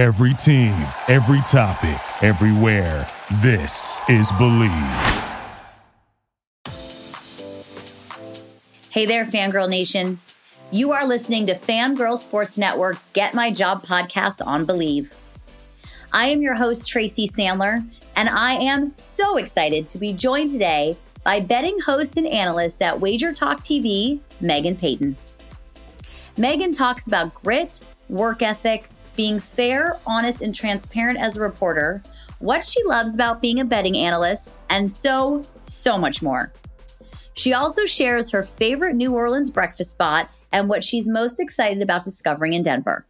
Every team, every topic, everywhere. This is Bleav. Hey there, Fangirl Nation. You are listening to Fangirl Sports Network's Get My Job podcast on Bleav. I am your host, Tracy Sandler, and I am so excited to be joined today by betting host and analyst at Wager Talk TV, Meghan Payton. Meghan talks about grit, work ethic, being fair, honest, and transparent as a reporter, what she loves about being a betting analyst, and so, so much more. She also shares her favorite New Orleans breakfast spot and what she's most excited about discovering in Denver.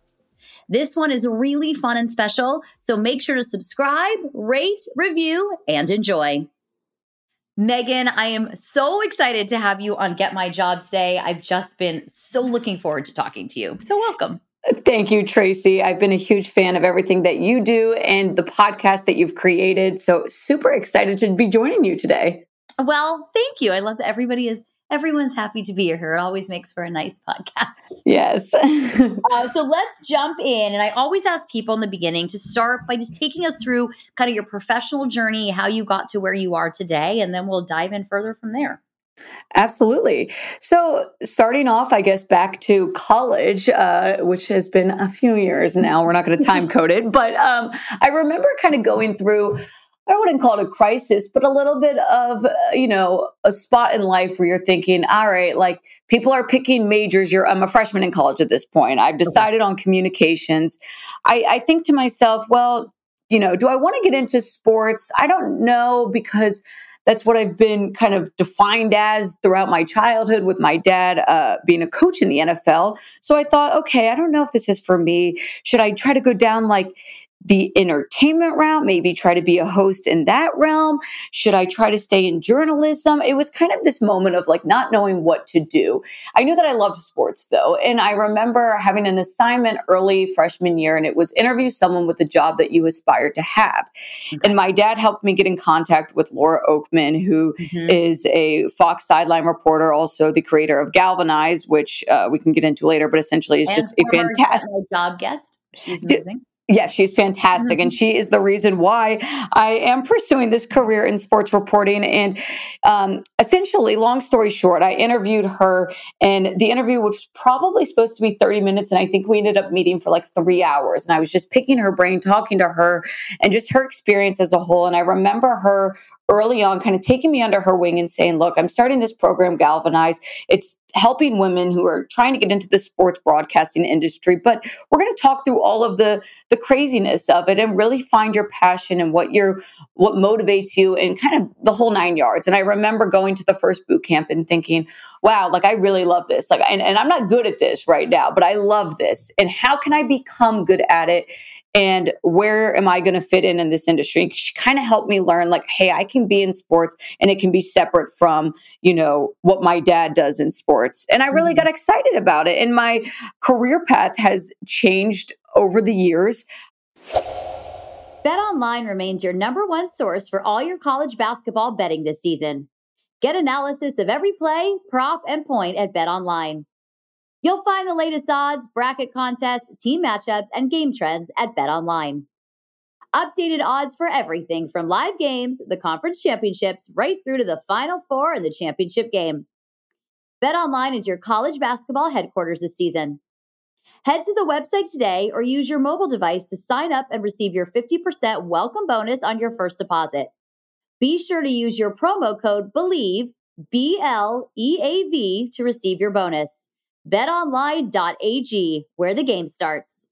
This one is really fun and special, so make sure to subscribe, rate, review, and enjoy. Meghan, I am so excited to have you on Get My Job today. I've just been so looking forward to talking to you. So, welcome. Thank you, Tracy. I've been a huge fan of everything that you do and the podcast that you've created. So, super excited to be joining you today. Well, thank you. I love that everybody is everyone's happy to be here. It always makes for a nice podcast. Yes. uh, so let's jump in. And I always ask people in the beginning to start by just taking us through kind of your professional journey, how you got to where you are today, and then we'll dive in further from there. Absolutely. So, starting off, I guess, back to college, uh, which has been a few years now. We're not going to time code it, but um, I remember kind of going through I wouldn't call it a crisis, but a little bit of, uh, you know, a spot in life where you're thinking, all right, like people are picking majors. You're, I'm a freshman in college at this point. I've decided okay. on communications. I, I think to myself, well, you know, do I want to get into sports? I don't know because that's what I've been kind of defined as throughout my childhood with my dad uh, being a coach in the NFL. So I thought, okay, I don't know if this is for me. Should I try to go down like the entertainment route, maybe try to be a host in that realm? Should I try to stay in journalism? It was kind of this moment of like not knowing what to do. I knew that I loved sports though. And I remember having an assignment early freshman year, and it was interview someone with a job that you aspired to have. Okay. And my dad helped me get in contact with Laura Okmin, who mm-hmm. is a Fox sideline reporter, also the creator of Galvanize, which uh, we can get into later, but essentially is and just a fantastic job guest. She's amazing. Yes, she's fantastic. Mm-hmm. And she is the reason why I am pursuing this career in sports reporting. And um, essentially, long story short, I interviewed her, and the interview was probably supposed to be 30 minutes. And I think we ended up meeting for like three hours. And I was just picking her brain, talking to her, and just her experience as a whole. And I remember her early on kind of taking me under her wing and saying, look, I'm starting this program, Galvanize. It's helping women who are trying to get into the sports broadcasting industry, but we're going to talk through all of the, the craziness of it and really find your passion and what your what motivates you and kind of the whole nine yards. And I remember going to the first boot camp and thinking, wow, like I really love this. Like, and, and I'm not good at this right now, but I love this. And how can I become good at it? And where am I going to fit in in this industry? And she kind of helped me learn, like, hey, I can be in sports and it can be separate from, you know, what my dad does in sports. And I really got mm-hmm. excited about it. And my career path has changed over the years. Bet Online remains your number one source for all your college basketball betting this season. Get analysis of every play, prop, and point at Bet Online. You'll find the latest odds, bracket contests, team matchups, and game trends at BetOnline. Updated odds for everything from live games, the conference championships, right through to the final four and the championship game. BetOnline is your college basketball headquarters this season. Head to the website today or use your mobile device to sign up and receive your 50% welcome bonus on your first deposit. Be sure to use your promo code BLEAV, B L E A V, to receive your bonus betonline.ag, where the game starts.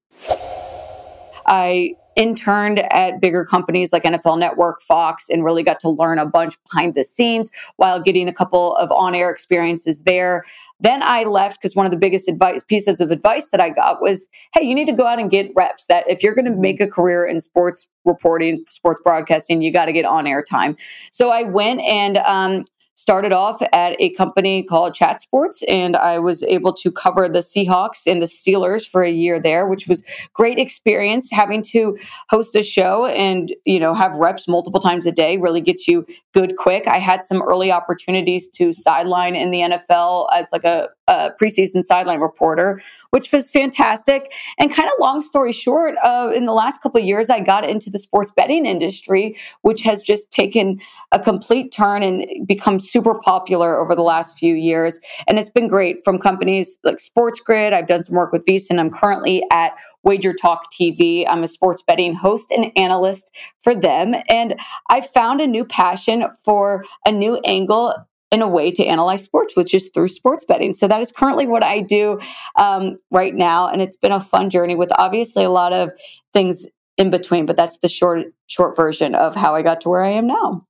I interned at bigger companies like NFL Network, Fox, and really got to learn a bunch behind the scenes while getting a couple of on air experiences there. Then I left because one of the biggest advice pieces of advice that I got was, hey, you need to go out and get reps. That if you're going to make a career in sports reporting, sports broadcasting, you got to get on air time. So I went and um, started off at a company called Chat Sports, and I was able to cover the Seahawks and the Steelers for a year there, which was great experience. Having to host a show and you know have reps multiple times a day really gets you good quick. I had some early opportunities to sideline in the NFL as like a, a preseason sideline reporter, which was fantastic. And kind of long story short, uh, in the last couple of years, I got into the sports betting industry, which has just taken a complete turn and become super popular over the last few years. And it's been great from companies like Sports Grid. I've done some work with and I'm currently at Wager Talk TV. I'm a sports betting host and analyst for them. And I found a new passion for a new angle in a way to analyze sports, which is through sports betting. So that is currently what I do um, right now, and it's been a fun journey with obviously a lot of things in between. But that's the short short version of how I got to where I am now.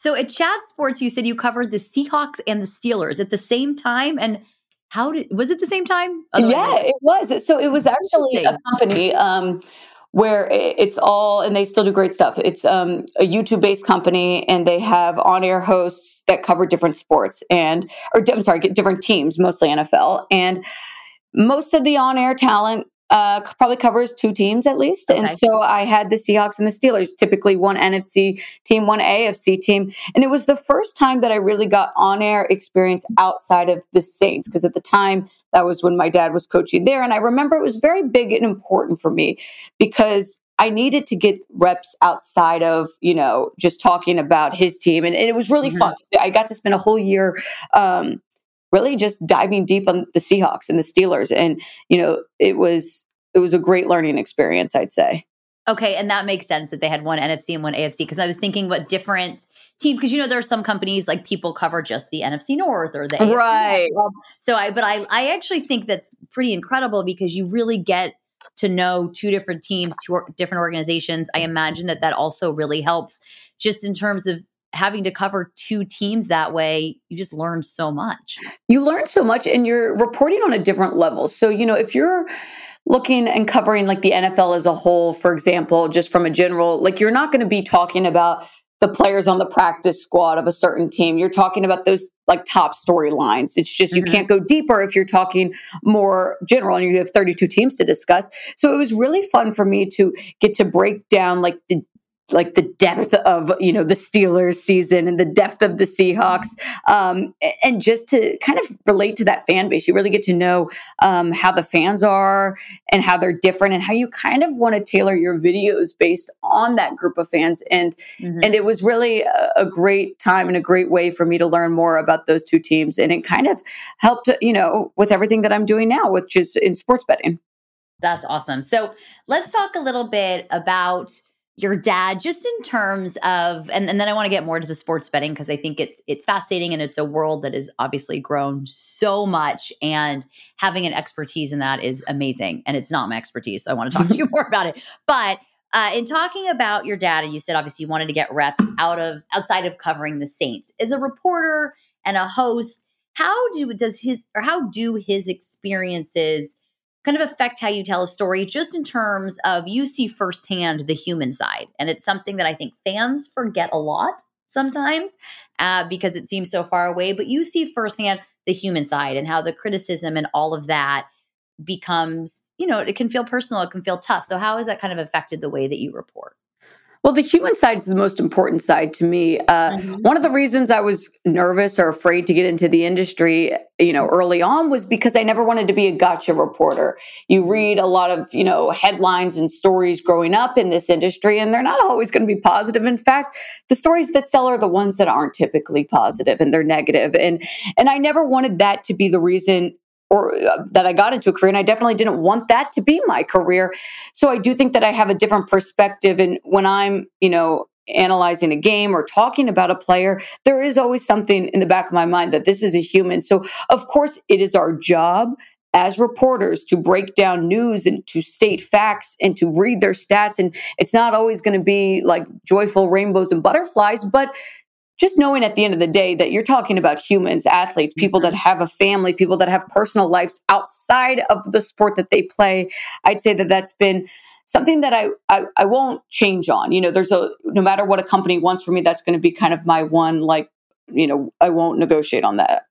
So at Chat Sports, you said you covered the Seahawks and the Steelers at the same time, and how did was it the same time? Otherwise, yeah, it was. So it was actually a company. Um, where it's all and they still do great stuff it's um, a youtube based company and they have on air hosts that cover different sports and or i'm sorry different teams mostly nfl and most of the on air talent uh, probably covers two teams at least. Okay. And so I had the Seahawks and the Steelers, typically one NFC team, one AFC team. And it was the first time that I really got on air experience outside of the Saints, because at the time that was when my dad was coaching there. And I remember it was very big and important for me because I needed to get reps outside of, you know, just talking about his team. And, and it was really mm-hmm. fun. I got to spend a whole year um, really just diving deep on the Seahawks and the Steelers. And, you know, it was it was a great learning experience, I'd say. Okay, and that makes sense that they had one NFC and one AFC because I was thinking what different teams because you know there are some companies like people cover just the NFC North or the AFC right. North. So I but I I actually think that's pretty incredible because you really get to know two different teams, two different organizations. I imagine that that also really helps just in terms of having to cover two teams that way, you just learn so much. You learn so much and you're reporting on a different level. So, you know, if you're looking and covering like the NFL as a whole, for example, just from a general, like you're not going to be talking about the players on the practice squad of a certain team. You're talking about those like top storylines. It's just you mm-hmm. can't go deeper if you're talking more general and you have 32 teams to discuss. So it was really fun for me to get to break down like the like the depth of you know the Steelers season and the depth of the Seahawks, um, and just to kind of relate to that fan base, you really get to know um, how the fans are and how they're different, and how you kind of want to tailor your videos based on that group of fans. And mm-hmm. and it was really a, a, great time and a great way for me to learn more about those two teams, and it kind of helped you know with everything that I'm doing now, which is in sports betting. That's awesome. So let's talk a little bit about your dad just in terms of and, and then i want to get more to the sports betting because i think it's it's fascinating and it's a world that has obviously grown so much and having an expertise in that is amazing and it's not my expertise so i want to talk to you more about it. But uh, in talking about your dad and you said obviously you wanted to get reps out of outside of covering the saints as a reporter and a host how do does his or how do his experiences kind of affect how you tell a story just in terms of you see firsthand the human side. And it's something that i think fans forget a lot sometimes uh, because it seems so far away but you see firsthand the human side and how the criticism and all of that becomes you know it can feel personal it can feel tough. So how has that kind of affected the way that you report well, the human side is the most important side to me. Uh, mm-hmm. One of the reasons I was nervous or afraid to get into the industry, you know, early on was because I never wanted to be a gotcha reporter. You read a lot of, you know, headlines and stories growing up in this industry, and they're not always going to be positive. In fact, the stories that sell are the ones that aren't typically positive and they're negative. And and I never wanted that to be the reason or uh, that I got into a career. And I definitely didn't want that to be my career. So I do think that I have a different perspective. And when I'm, you know, analyzing a game or talking about a player, there is always something in the back of my mind that this is a human. So, of course, it is our job as reporters to break down news and to state facts and to read their stats. And it's not always going to be like joyful rainbows and butterflies, but just knowing at the end of the day that you're talking about humans, athletes, people that mm-hmm. have a family, people that have personal lives outside of the sport that they play, I'd say that that's been something that I, I, I won't change on. You know, there's a no matter what a company wants for me, that's going to be kind of my one like you know, I won't negotiate on that.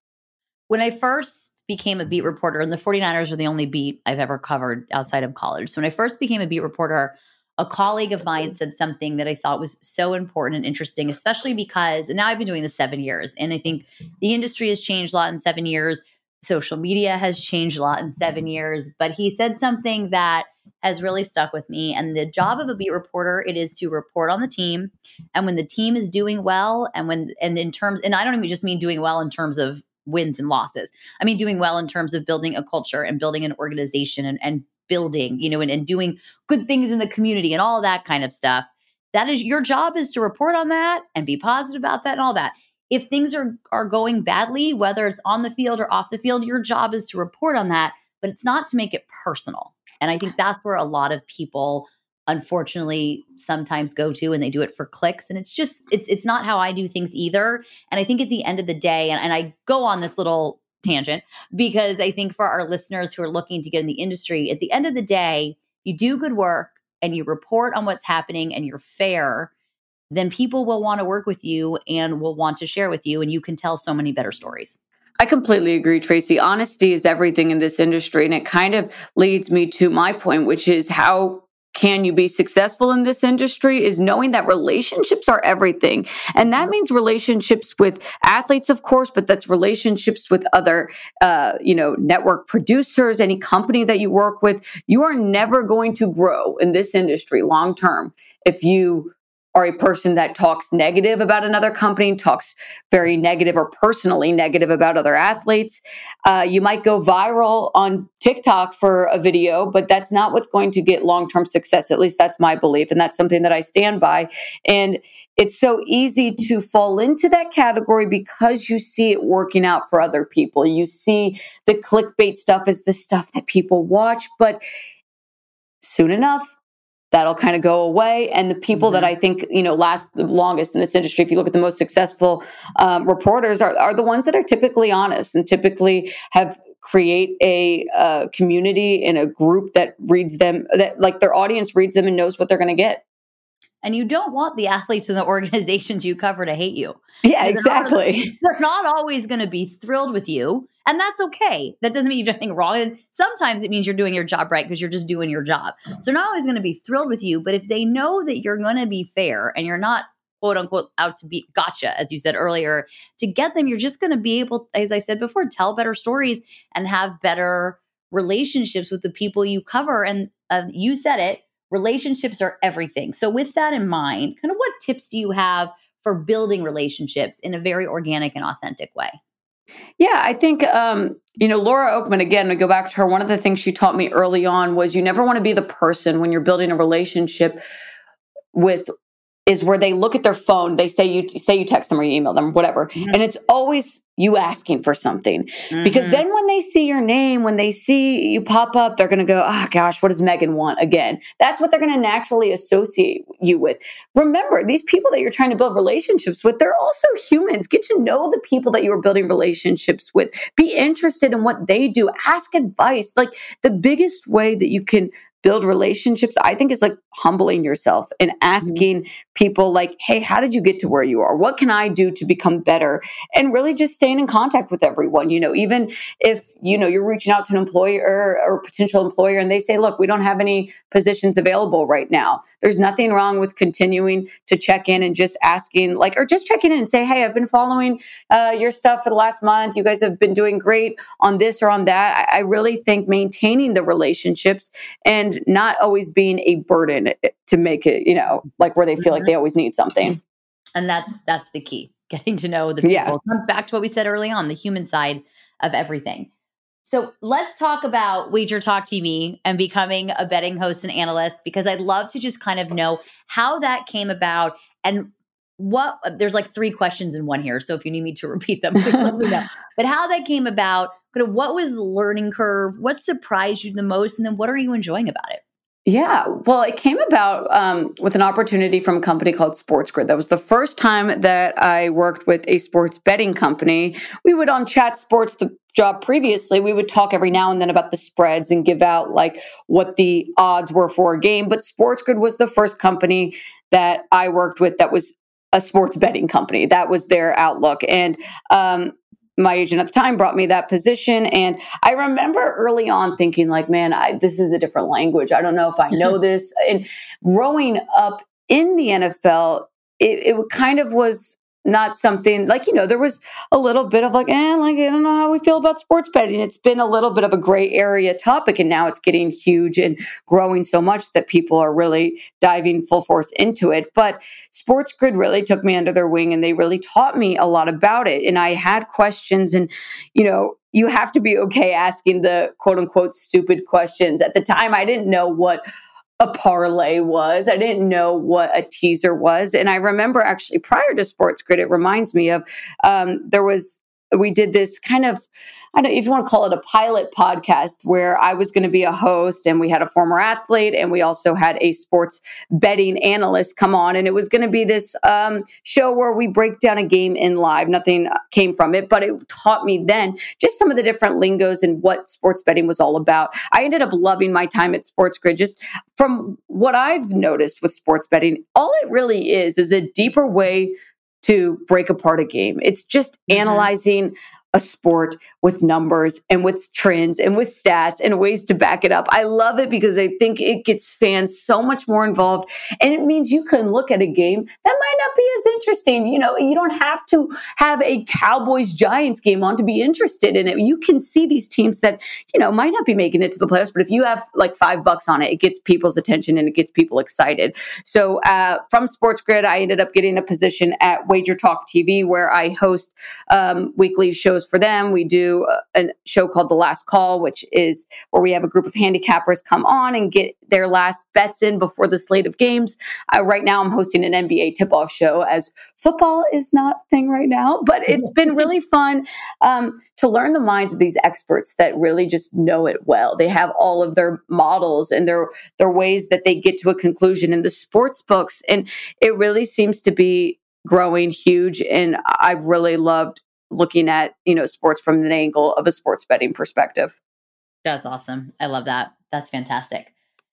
When I first became a beat reporter, and the 49ers are the only beat I've ever covered outside of college. So when I first became a beat reporter, a colleague of mine said something that I thought was so important and interesting, especially because now I've been doing this seven years. And I think the industry has changed a lot in seven years. Social media has changed a lot in seven mm-hmm. years. But he said something that has really stuck with me. And the job of a beat reporter, it is to report on the team. And when the team is doing well, and when and in terms, and I don't even just mean doing well in terms of wins and losses. I mean doing well in terms of building a culture and building an organization and, and building, you know, and, and doing good things in the community and all that kind of stuff. That is your job is to report on that and be positive about that and all that. If things are are going badly, whether it's on the field or off the field, your job is to report on that, but it's not to make it personal. And I think that's where a lot of people unfortunately sometimes go to and they do it for clicks and it's just it's it's not how I do things either. And I think at the end of the day and, and I go on this little tangent because I think for our listeners who are looking to get in the industry, at the end of the day, you do good work and you report on what's happening and you're fair, then people will want to work with you and will want to share with you and you can tell so many better stories. I completely agree, Tracy. Honesty is everything in this industry. And it kind of leads me to my point, which is how can you be successful in this industry is knowing that relationships are everything. And that means relationships with athletes, of course, but that's relationships with other, uh, you know, network producers, any company that you work with. You are never going to grow in this industry long term if you are a person that talks negative about another company, talks very negative or personally negative about other athletes. Uh, you might go viral on TikTok for a video, but that's not what's going to get long term success. At least that's my belief. And that's something that I stand by. And it's so easy to fall into that category because you see it working out for other people. You see the clickbait stuff is the stuff that people watch, but soon enough, that'll kind of go away. And the people mm-hmm. that I think, you know, last the longest in this industry, if you look at the most successful um, reporters, are, are the ones that are typically honest and typically have create a uh, community and a group that reads them, that like their audience reads them and knows what they're going to get. And you don't want the athletes and the organizations you cover to hate you. Yeah, they're exactly. Not, they're not always going to be thrilled with you. And that's okay. That doesn't mean you've done anything wrong. And sometimes it means you're doing your job right because you're just doing your job. So they're not always going to be thrilled with you. But if they know that you're going to be fair and you're not quote unquote out to be gotcha, as you said earlier, to get them, you're just going to be able, as I said before, tell better stories and have better relationships with the people you cover. And uh, you said it, relationships are everything. So with that in mind, kind of what tips do you have for building relationships in a very organic and authentic way? Yeah, I think um, you know Laura Okmin. Again, to go back to her, one of the things she taught me early on was you never want to be the person when you're building a relationship with is where they look at their phone. They say you say you text them or you email them, whatever, mm-hmm. and it's always you asking for something. Mm-hmm. Because then when they see your name, when they see you pop up, they're going to go, "Oh gosh, what does Meghan want again?" That's what they're going to naturally associate you with. Remember, these people that you're trying to build relationships with, they're also humans. Get to know the people that you are building relationships with. Be interested in what they do. Ask advice. Like the biggest way that you can build relationships, I think is like humbling yourself and mm-hmm. asking mm-hmm. People like, Hey, how did you get to where you are? What can I do to become better? And really just staying in contact with everyone. You know, even if, you know, you're reaching out to an employer or potential employer and they say, look, we don't have any positions available right now. There's nothing wrong with continuing to check in and just asking like, or just checking in and say, Hey, I've been following uh, your stuff for the last month. You guys have been doing great on this or on that. I, I really think maintaining the relationships and not always being a burden to make it, you know, like where they feel like. They always need something. And that's that's the key. Getting to know the people. Yeah. Comes back to what we said early on, the human side of everything. So let's talk about Wager Talk TV and becoming a betting host and analyst because I'd love to just kind of know how that came about and what there's like three questions in one here. So if you need me to repeat them, let me know. But how that came about, what was the learning curve? What surprised you the most? And then what are you enjoying about it? Yeah, well, it came about um, with an opportunity from a company called Sports Grid. That was the first time that I worked with a sports betting company. We would on Chat Sports, the job previously, we would talk every now and then about the spreads and give out like what the odds were for a game. But Sports Grid was the first company that I worked with that was a sports betting company. That was their outlook. And um, my agent at the time brought me that position. And I remember early on thinking, like, man, I, this is a different language. I don't know if I know this. And growing up in the NFL, it, it kind of was not something like you know there was a little bit of like eh like i don't know how we feel about sports betting. It's been a little bit of a gray area topic and now it's getting huge and growing so much that people are really diving full force into it. But sports grid really took me under their wing and they really taught me a lot about it and i had questions and you know you have to be okay asking the quote unquote stupid questions. At the time i didn't know what a parlay was. I didn't know what a teaser was. And I remember actually prior to Sports Grid, it reminds me of um, there was we did this kind of I don't if you want to call it a pilot podcast where I was going to be a host and we had a former athlete and we also had a sports betting analyst come on and it was going to be this um, show where we break down a game in live. Nothing came from it, but it taught me then just some of the different lingos and what sports betting was all about. I ended up loving my time at Sports Grid just from what I've noticed with sports betting. All it really is is a deeper way to break apart a game. It's just mm-hmm. analyzing a sport with numbers and with trends and with stats and ways to back it up. I love it because I think it gets fans so much more involved. And it means you can look at a game that might not be as interesting. You know, you don't have to have a Cowboys Giants game on to be interested in it. You can see these teams that, you know, might not be making it to the playoffs, but if you have like five bucks on it, it gets people's attention and it gets people excited. So uh, from Sports Grid, I ended up getting a position at Wager Talk TV where I host um, weekly shows shows for them. We do a, show called The Last Call, which is where we have a group of handicappers come on and get their last bets in before the slate of games. Uh, right now, I'm hosting an NBA tip off show as football is not thing right now, but it's been really fun um, to learn the minds of these experts that really just know it well. They have all of their models and their their ways that they get to a conclusion in the sports books, and it really seems to be growing huge. And I've really loved looking at you know sports from the angle of a sports betting perspective. That's awesome. I love that. That's fantastic.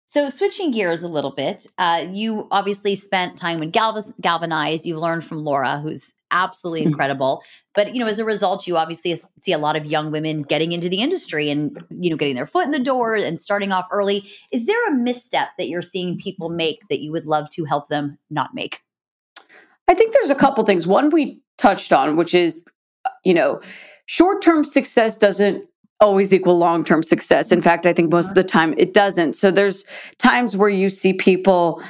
So switching gears a little bit uh, you obviously spent time with Galv- galvanize. You learned from laura who's absolutely incredible. But you know as a result you obviously see a lot of young women getting into the industry and you know getting their foot in the door and starting off early. Is there a misstep that you're seeing people make that you would love to help them not make? I think there's a couple things. One we touched on which is you know, short term success doesn't always equal long term success. In fact, I think most of the mm-hmm. time it doesn't. So there's times where you see people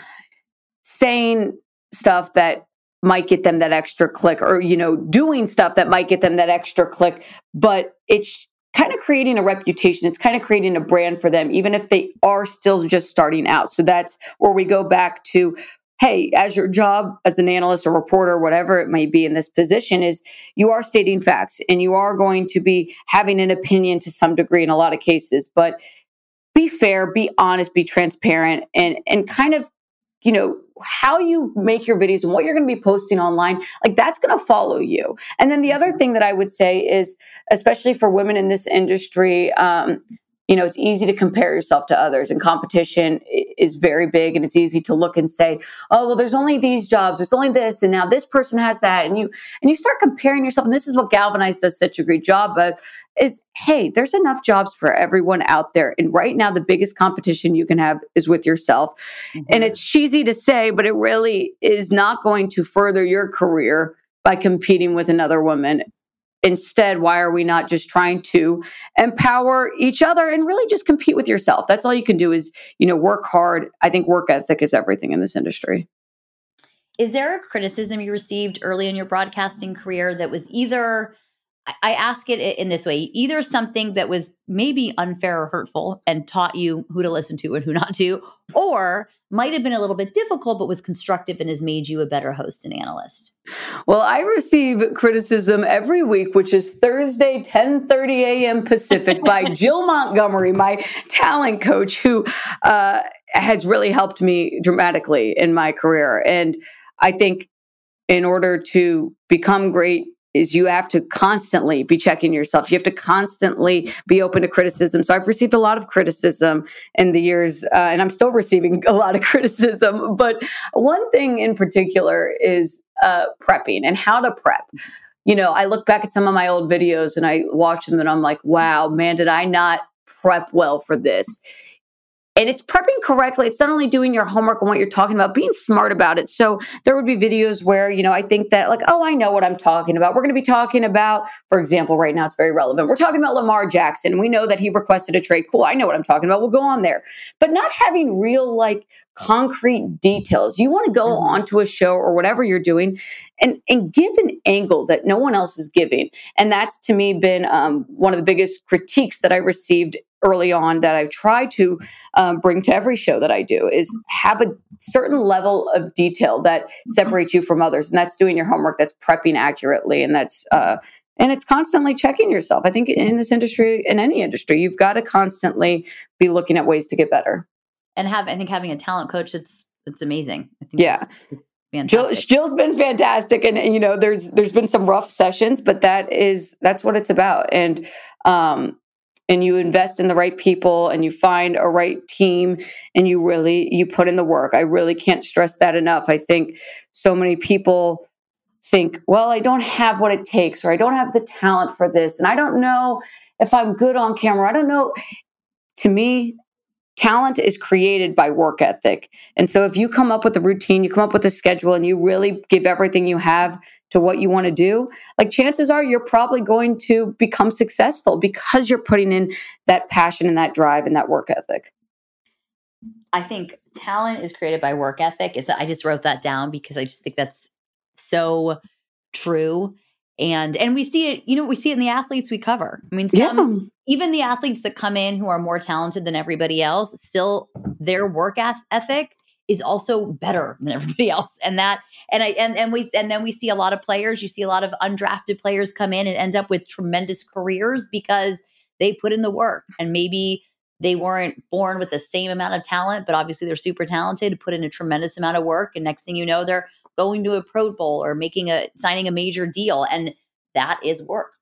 saying stuff that might get them that extra click or you know doing stuff that might get them that extra click but it's kind of creating a reputation it's kind of creating a brand for them even if they are still just starting out so that's where we go back to hey, as your job as an analyst or reporter, whatever it may be in this position, is you are stating facts and you are going to be having an opinion to some degree in a lot of cases. But be fair, be honest, be transparent, and and kind of you know how you make your videos and what you're going to be posting online like that's going to follow you and then the other mm-hmm. thing that i would say is especially for women in this industry um, you know, it's easy to compare yourself to others and competition is very big and it's easy to look and say, oh, well, there's only these jobs, there's only this, and now this person has that. And you, and you start comparing yourself. And this is what Galvanize does such a great job of is, hey, there's enough jobs for everyone out there. And right now, the biggest competition you can have is with yourself. Mm-hmm. And it's cheesy to say, but it really is not going to further your career by competing with another woman instead why are we not just trying to empower each other and really just compete with yourself? That's all you can do is you know work hard. I think work ethic is everything in this industry. Is there a criticism you received early in your broadcasting career that was either I ask it in this way either something that was maybe unfair or hurtful and taught you who to listen to and who not to, or might have been a little bit difficult but was constructive and has made you a better host and analyst? Well, I receive criticism every week, which is Thursday, 10 30 a.m. Pacific, by Jill Montgomery, my talent coach, who uh, has really helped me dramatically in my career. And I think in order to become great is you have to constantly be checking yourself. You have to constantly be open to criticism. So I've received a lot of criticism in the years, uh, and I'm still receiving a lot of criticism. But one thing in particular is uh, prepping and how to prep. You know, I look back at some of my old videos and I watch them and I'm like, wow, man, did I not prep well for this? And it's prepping correctly. It's not only doing your homework and what you're talking about, being smart about it. So there would be videos where, you know, I think that like, oh, I know what I'm talking about. We're going to be talking about, for example, right now it's very relevant. We're talking about Lamar Jackson. We know that he requested a trade. Cool. I know what I'm talking about. We'll go on there. But not having real like concrete details. You want to go mm-hmm. onto a show or whatever you're doing and, and give an angle that no one else is giving. And that's to me been um, one of the biggest critiques that I received early on that I've tried to um, bring to every show that I do is have a certain level of detail that mm-hmm. separates you from others. And that's doing your homework, that's prepping accurately, and that's, uh, and it's constantly checking yourself. I think in this industry, in any industry, you've got to constantly be looking at ways to get better. And have, I think having a talent coach, it's, it's amazing. yeah. Jill, Jill's been fantastic, and, and, you know, there's there's been some rough sessions, but that is that's what it's about. And um, and you invest in the right people and you find a right team and you really you put in the work. I really can't stress that enough. I think so many people think well i don't have what it takes or i don't have the talent for this and i don't know if i'm good on camera. I don't know. To me talent is created by work ethic. And so if you come up with a routine you come up with a schedule and you really give everything you have to what you want to do, like chances are you're probably going to become successful because you're putting in that passion and that drive and that work ethic. I think talent is created by work ethic. Is I just wrote that down because I just think that's so true. And and we see it, you know, we see it in the athletes we cover. I mean, some, yeah. even the athletes that come in who are more talented than everybody else, still their work ethic is also better than everybody else. And that and I and, and we and then we see a lot of players, you see a lot of undrafted players come in and end up with tremendous careers because they put in the work and maybe they weren't born with the same amount of talent, but obviously they're super talented, put in a tremendous amount of work. And next thing you know, they're going to a pro bowl or making a signing a major deal. And that is work.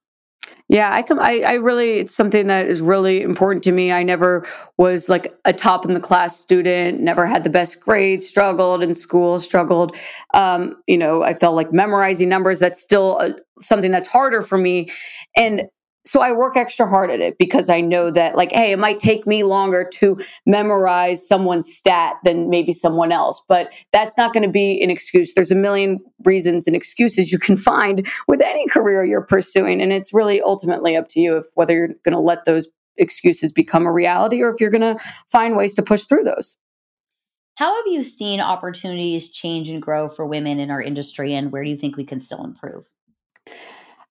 Yeah, I come. I, I really, it's something that is really important to me. I never was like a top in the class student. Never had the best grades. Struggled in school. Struggled. Um, you know, I felt like memorizing numbers. That's still a, something that's harder for me. And so I work extra hard at it because I know that like, hey, it might take me longer to memorize someone's stat than maybe someone else, but that's not going to be an excuse. There's a million reasons and excuses you can find with any career you're pursuing. And it's really ultimately up to you if whether you're going to let those excuses become a reality or if you're going to find ways to push through those. How have you seen opportunities change and grow for women in our industry, and where do you think we can still improve?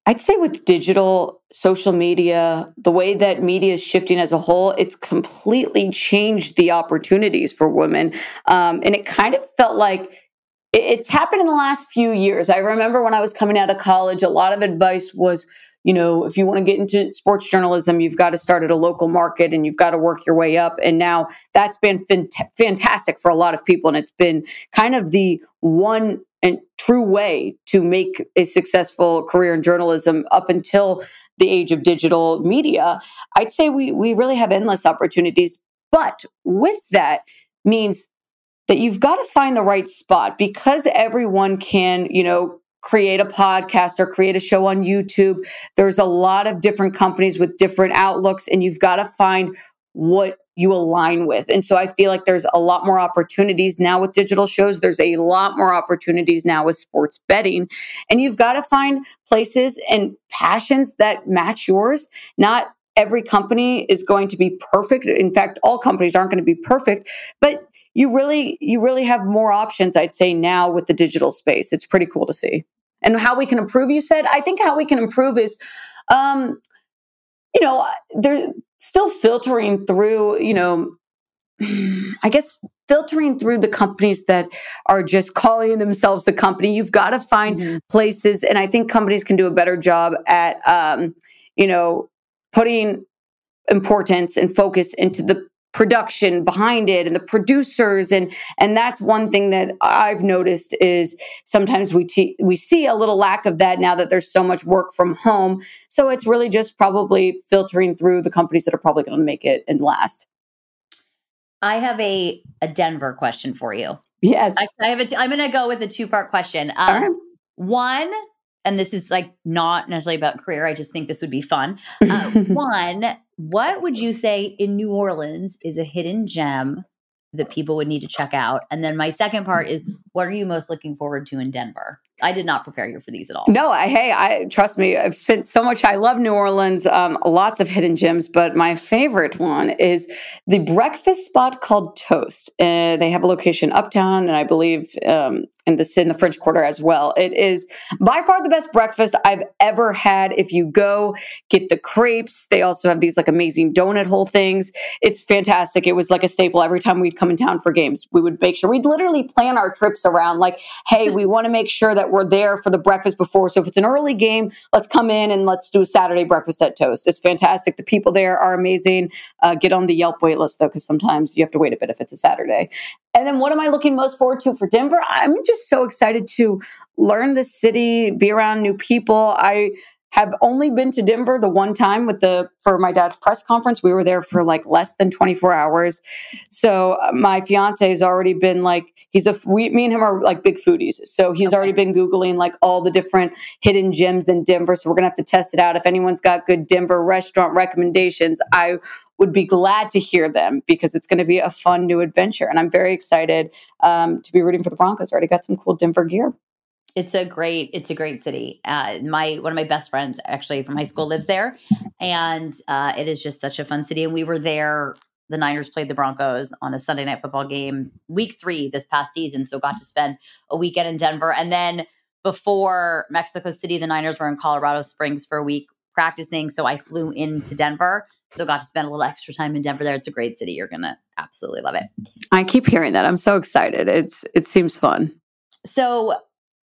I'd say with digital, social media, the way that media is shifting as a whole, it's completely changed the opportunities for women. Um, and it kind of felt like it's happened in the last few years. I remember when I was coming out of college, a lot of advice was, you know, if you want to get into sports journalism, you've got to start at a local market and you've got to work your way up. And now that's been fant- fantastic for a lot of people. And it's been kind of the one and true way to make a successful career in journalism up until the age of digital media, I'd say we we really have endless opportunities. But with that means that you've got to find the right spot because everyone can, you know, create a podcast or create a show on YouTube. There's a lot of different companies with different outlooks and you've got to find what you align with. And so I feel like there's a lot more opportunities now with digital shows. There's a lot more opportunities now with sports betting. And you've got to find places and passions that match yours, not every company is going to be perfect. In fact, all companies aren't going to be perfect, but you really you really have more options I'd say now with the digital space. It's pretty cool to see. And how we can improve you said, I think how we can improve is um you know, they're still filtering through, you know, I guess filtering through the companies that are just calling themselves a company. You've got to find mm-hmm. places, and I think companies can do a better job at, um, you know, putting importance and focus into the production behind it and the producers. And and that's one thing that I've noticed is sometimes we te- we see a little lack of that now that there's so much work from home. So it's really just probably filtering through the companies that are probably going to make it and last. I have a a Denver question for you. Yes. I, I have a t- I'm going to go with a two part question. Um, right. one and this is like not necessarily about career I just think this would be fun uh, one what would you say in New Orleans is a hidden gem that people would need to check out? And then my second part is what are you most looking forward to in Denver? I did not prepare you for these at all. No, I, hey, I trust me. I've spent so much. I love New Orleans. Um, lots of hidden gems, but my favorite one is the breakfast spot called Toast. Uh, they have a location uptown, and I believe um, in the in the French Quarter as well. It is by far the best breakfast I've ever had. If you go get the crepes, they also have these like amazing donut hole things. It's fantastic. It was like a staple every time we'd come in town for games. We would make sure we'd literally plan our trips around like, hey, we want to make sure that that we're there for the breakfast before. So if it's an early game, let's come in and let's do a Saturday breakfast at Toast. It's fantastic. The people there are amazing. Uh, get on the Yelp wait list though, because sometimes you have to wait a bit if it's a Saturday. And then what am I looking most forward to for Denver? I'm just so excited to learn the city, be around new people. I have only been to Denver the one time with the for my dad's press conference. We were there for like less than 24 hours. So uh, my fiance has already been like he's a we me and him are like big foodies. So he's okay. already been googling like all the different hidden gems in Denver. So we're going to have to test it out. If anyone's got good Denver restaurant recommendations, I would be glad to hear them because it's going to be a fun new adventure. And I'm very excited um, to be rooting for the Broncos. I already got some cool Denver gear. It's a great, it's a great city. Uh, my one of my best friends actually from high school lives there, and uh, it is just such a fun city. And we were there. The Niners played the Broncos on a Sunday night football game, week three this past season. So got to spend a weekend in Denver, and then before Mexico City, the Niners were in Colorado Springs for a week practicing. So I flew into Denver. So got to spend a little extra time in Denver there. It's a great city. You're gonna absolutely love it. I keep hearing that. I'm so excited. It's it seems fun. So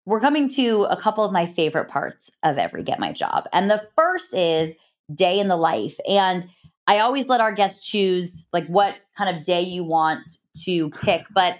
we're coming to a couple of my favorite parts of every Get My Job. And the first is day in the life. And I always let our guests choose like what kind of day you want to pick. But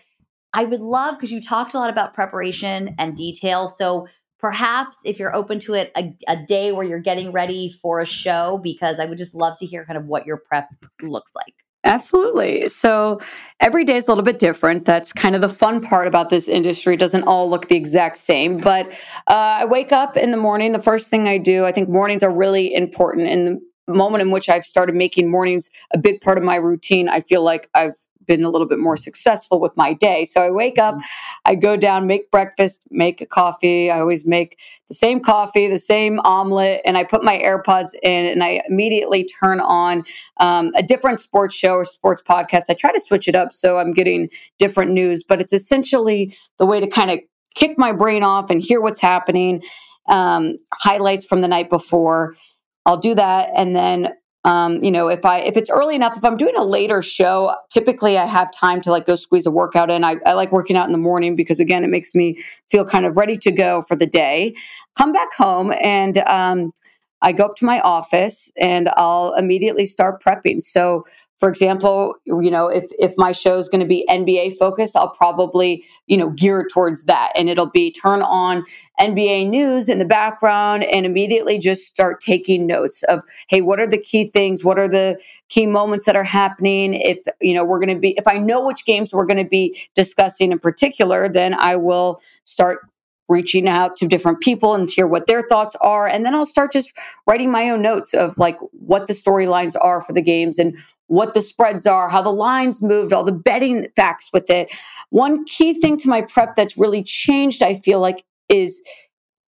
I would love because you talked a lot about preparation and detail. So perhaps if you're open to it, a, a, day where you're getting ready for a show, because I would just love to hear kind of what your prep looks like. Absolutely. So every day is a little bit different. That's kind of the fun part about this industry. It doesn't all look the exact same. But uh, I wake up in the morning. The first thing I do, I think mornings are really important. In the moment in which I've started making mornings a big part of my routine, I feel like I've been a little bit more successful with my day. So I wake up, mm-hmm. I go down, make breakfast, make a coffee. I always make the same coffee, the same omelet, and I put my AirPods in and I immediately turn on um, a different sports show or sports podcast. I try to switch it up so I'm getting different news, but it's essentially the way to kind of kick my brain off and hear what's happening, um, highlights from the night before. I'll do that. And then um, you know, if I if it's early enough, if I'm doing a later show, typically I have time to like go squeeze a workout in. I, I like working out in the morning because again, it makes me feel kind of ready to go for the day. Come back home and um, I go up to my office and I'll immediately start prepping. So for example, you know, if if my show is going to be NBA focused, I'll probably, you know, gear towards that and it'll be turn on NBA news in the background and immediately just start taking notes of, hey, what are the key things? What are the key moments that are happening? If, you know, we're going to be, if I know which games we're going to be discussing in particular, then I will start reaching out to different people and hear what their thoughts are. And then I'll start just writing my own notes of like what the storylines are for the games and what the spreads are, how the lines moved, all the betting facts with it. One key thing to my prep that's really changed, I feel like, is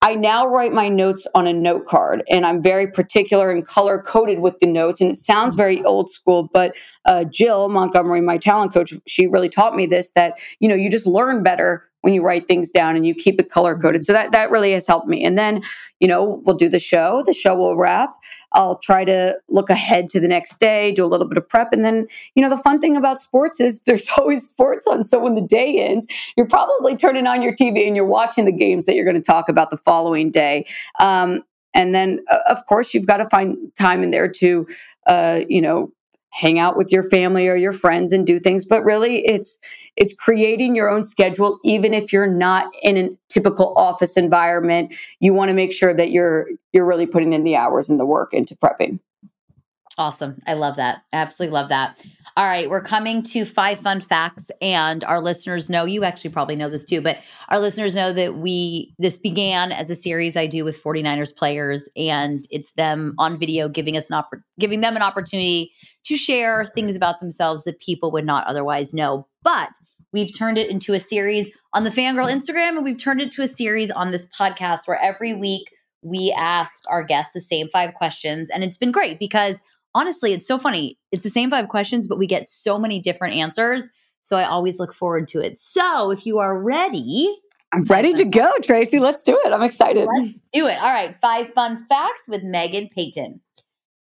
I now write my notes on a note card and I'm very particular and color coded with the notes. And it sounds very old school, but uh, Jill Montgomery, my talent coach, she really taught me this that, you know, you just learn better when you write things down and you keep it color coded. So that that really has helped me. And then, you know, we'll do the show. The show will wrap. I'll try to look ahead to the next day, do a little bit of prep, and then, you know, the fun thing about sports is there's always sports on. So when the day ends, you're probably turning on your TV and you're watching the games that you're going to talk about the following day. Um, and then, uh, of course, you've got to find time in there to, uh, you know, hang out with your family or your friends and do things, but really it's it's creating your own schedule even if you're not in a typical office environment. You want to make sure that you're you're really putting in the hours and the work into prepping. Awesome. I love that. Absolutely love that. All right, we're coming to five fun facts, and our listeners know you actually probably know this too, but our listeners know that we this began as a series I do with 49ers players, and it's them on video giving us an oppor- giving them an opportunity to share things about themselves that people would not otherwise know. But we've turned it into a series on the Fangirl Instagram, and we've turned it to a series on this podcast where every week we ask our guests the same five questions, and it's been great because honestly, it's so funny. It's the same five questions, but we get so many different answers. So I always look forward to it. So if you are ready, I'm ready to go, Tracy. Let's do it. I'm excited. Let's do it. All right. Five fun facts with Meghan Payton.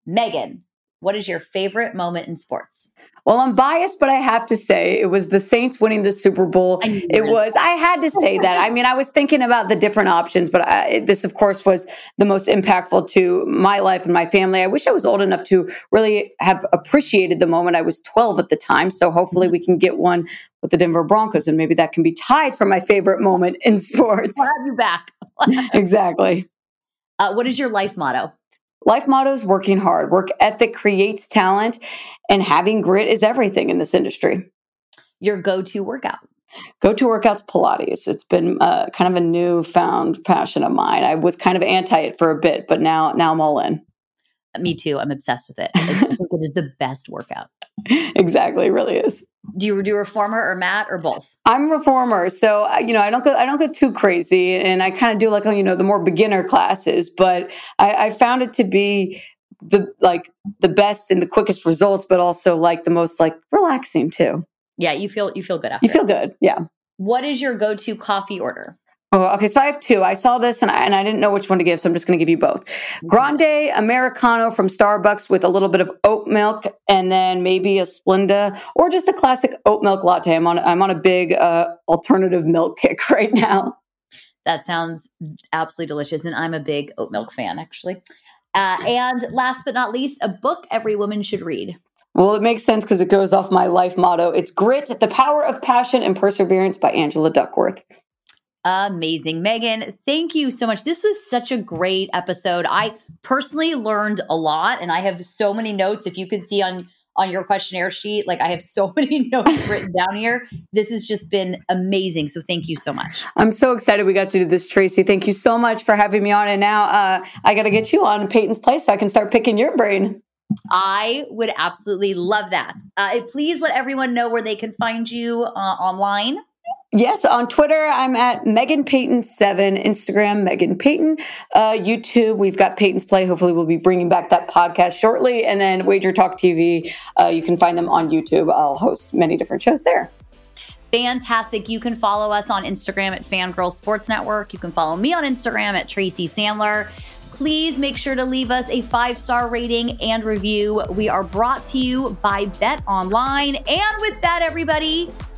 Meghan, what is your favorite moment in sports? Well, I'm biased, but I have to say it was the Saints winning the Super Bowl. It was, I had to say that. I mean, I was thinking about the different options, but I, this, of course, was the most impactful to my life and my family. I wish I was old enough to really have appreciated the moment. I was 12 at the time. So hopefully we can get one with the Denver Broncos, and maybe that can be tied for my favorite moment in sports. We'll have you back. exactly. Uh, what is your life motto? Life motto is working hard. Work ethic creates talent, and having grit is everything in this industry. Your go to workout? Go to workouts Pilates. It's been uh, kind of a newfound passion of mine. I was kind of anti it for a bit, but now now I'm all in. Me too. I'm obsessed with it. I think it is the best workout. exactly, it really is. Do you do reformer or mat or both? I'm reformer, so uh, you know I don't go I don't go too crazy, and I kind of do like you know the more beginner classes. But I, I found it to be the like the best and the quickest results, but also like the most like relaxing too. Yeah, you feel you feel good after. You feel good, yeah. What is your go to coffee order? Oh, okay. So I have two. I saw this and I, and I didn't know which one to give, so I'm just going to give you both. Grande Americano from Starbucks with a little bit of oat milk, and then maybe a Splenda or just a classic oat milk latte. I'm on I'm on a big uh, alternative milk kick right now. That sounds absolutely delicious, and I'm a big oat milk fan, actually. Uh, and last but not least, a book every woman should read. Well, it makes sense because it goes off my life motto. It's Grit, the Power of Passion and Perseverance by Angela Duckworth. Amazing. Meghan, thank you so much. This was such a great episode. I personally learned a lot and I have so many notes. If you could see on on your questionnaire sheet, like I have so many notes written down here. This has just been amazing. So thank you so much. I'm so excited we got to do this, Tracy. Thank you so much for having me on. And now uh, I got to get you on Payton's place so I can start picking your brain. I would absolutely love that. Uh, please let everyone know where they can find you uh, online. Yes, on Twitter, I'm at Meghan Payton7, Instagram, Meghan Payton, uh, YouTube, we've got Payton's Play. Hopefully, we'll be bringing back that podcast shortly. And then Wager Talk TV, uh, you can find them on YouTube. I'll host many different shows there. Fantastic. You can follow us on Instagram at Fangirl Sports Network. You can follow me on Instagram at Tracy Sandler please make sure to leave us a five star rating and review. We are brought to you by Bet Online. And with that, everybody,